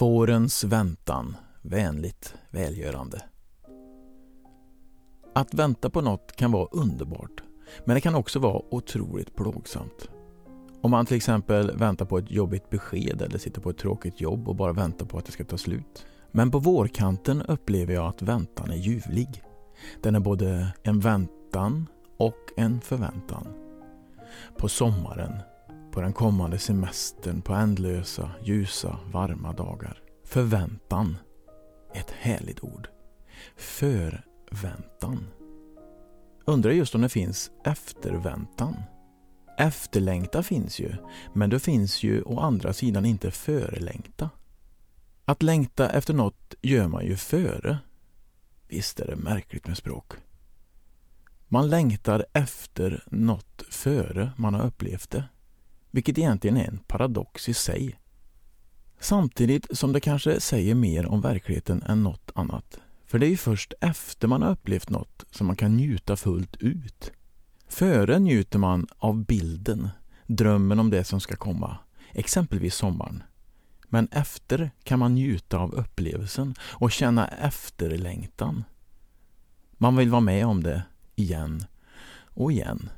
Fårens väntan, vänligt välgörande. Att vänta på något kan vara underbart, men det kan också vara otroligt plågsamt. Om man till exempel väntar på ett jobbigt besked eller sitter på ett tråkigt jobb och bara väntar på att det ska ta slut. Men på vårkanten upplever jag att väntan är ljuvlig. Den är både en väntan och en förväntan. På sommaren, på den kommande semestern, på ändlösa, ljusa, varma dagar. Förväntan. Ett härligt ord. Förväntan. Undrar just om det finns efterväntan. Efterlängta finns ju, men det finns ju å andra sidan inte förelängta. Att längta efter något gör man ju före. Visst är det märkligt med språk. Man längtar efter något före man har upplevt det. Vilket egentligen är en paradox i sig. Samtidigt som det kanske säger mer om verkligheten än något annat. För det är ju först efter man har upplevt något som man kan njuta fullt ut. Före njuter man av bilden, drömmen om det som ska komma, exempelvis sommaren. Men efter kan man njuta av upplevelsen och känna efterlängtan. Man vill vara med om det igen och igen.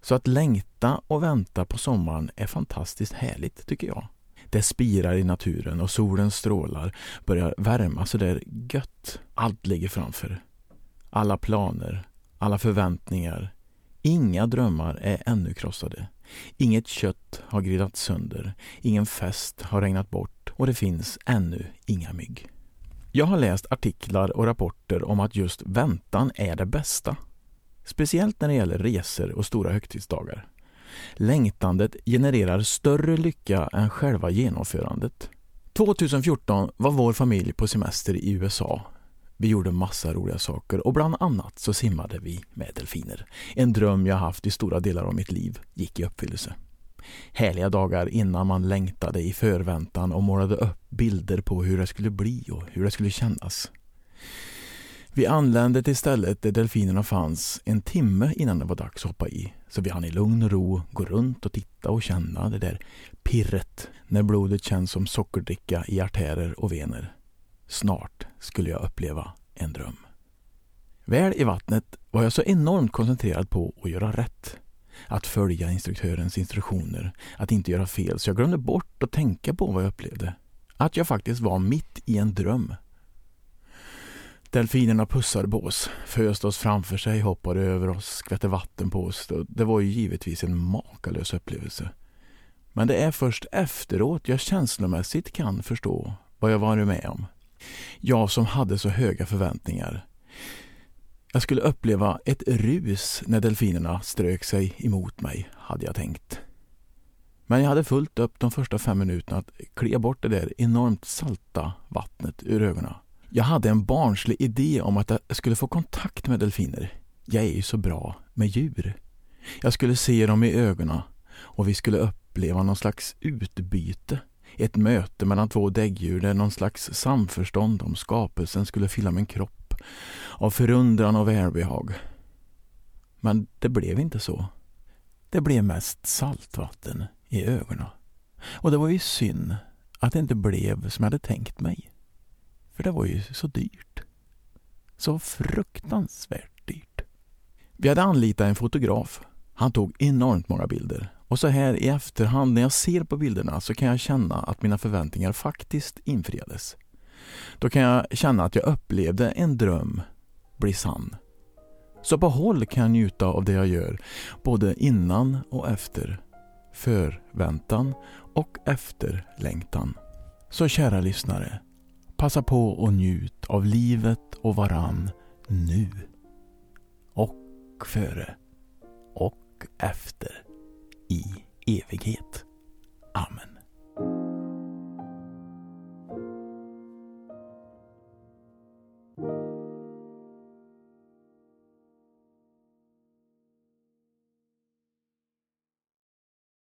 Så att längta och vänta på sommaren är fantastiskt härligt tycker jag. Det spirar i naturen och solens strålar börjar värma så där gött. Allt ligger framför. Alla planer, alla förväntningar. Inga drömmar är ännu krossade. Inget kött har grillats sönder, ingen fest har regnat bort och det finns ännu inga mygg. Jag har läst artiklar och rapporter om att just väntan är det bästa. Speciellt när det gäller resor och stora högtidsdagar. Längtandet genererar större lycka än själva genomförandet. 2014 var vår familj på semester i USA. Vi gjorde massa roliga saker och bland annat så simmade vi med delfiner. En dröm jag haft i stora delar av mitt liv gick i uppfyllelse. Härliga dagar innan man längtade i förväntan och målade upp bilder på hur det skulle bli och hur det skulle kännas. Vi anlände till stället där delfinerna fanns en timme innan det var dags att hoppa i. Så vi hann i lugn och ro gå runt och titta och känna det där pirret när blodet känns som sockerdricka i artärer och vener. Snart skulle jag uppleva en dröm. Väl i vattnet var jag så enormt koncentrerad på att göra rätt. Att följa instruktörens instruktioner, att inte göra fel, så jag glömde bort att tänka på vad jag upplevde. Att jag faktiskt var mitt i en dröm. Delfinerna pussade på oss, föste oss framför sig, hoppade över oss, skvätte vatten på oss. Det var ju givetvis en makalös upplevelse. Men det är först efteråt jag känslomässigt kan förstå vad jag varit med om. Jag som hade så höga förväntningar. Jag skulle uppleva ett rus när delfinerna strök sig emot mig, hade jag tänkt. Men jag hade fullt upp de första fem minuterna att klia bort det där enormt salta vattnet ur ögonen. Jag hade en barnslig idé om att jag skulle få kontakt med delfiner. Jag är ju så bra med djur. Jag skulle se dem i ögonen och vi skulle uppleva någon slags utbyte. Ett möte mellan två däggdjur där någon slags samförstånd om skapelsen skulle fylla min kropp av förundran och välbehag. Men det blev inte så. Det blev mest saltvatten i ögonen. Och det var ju synd att det inte blev som jag hade tänkt mig. För det var ju så dyrt. Så fruktansvärt dyrt. Vi hade anlitat en fotograf. Han tog enormt många bilder. Och så här i efterhand när jag ser på bilderna så kan jag känna att mina förväntningar faktiskt infriades. Då kan jag känna att jag upplevde en dröm bli sann. Så på håll kan jag njuta av det jag gör, både innan och efter. Förväntan och efterlängtan. Så kära lyssnare, Passa på och njut av livet och varann nu. Och före. Och efter. I evighet.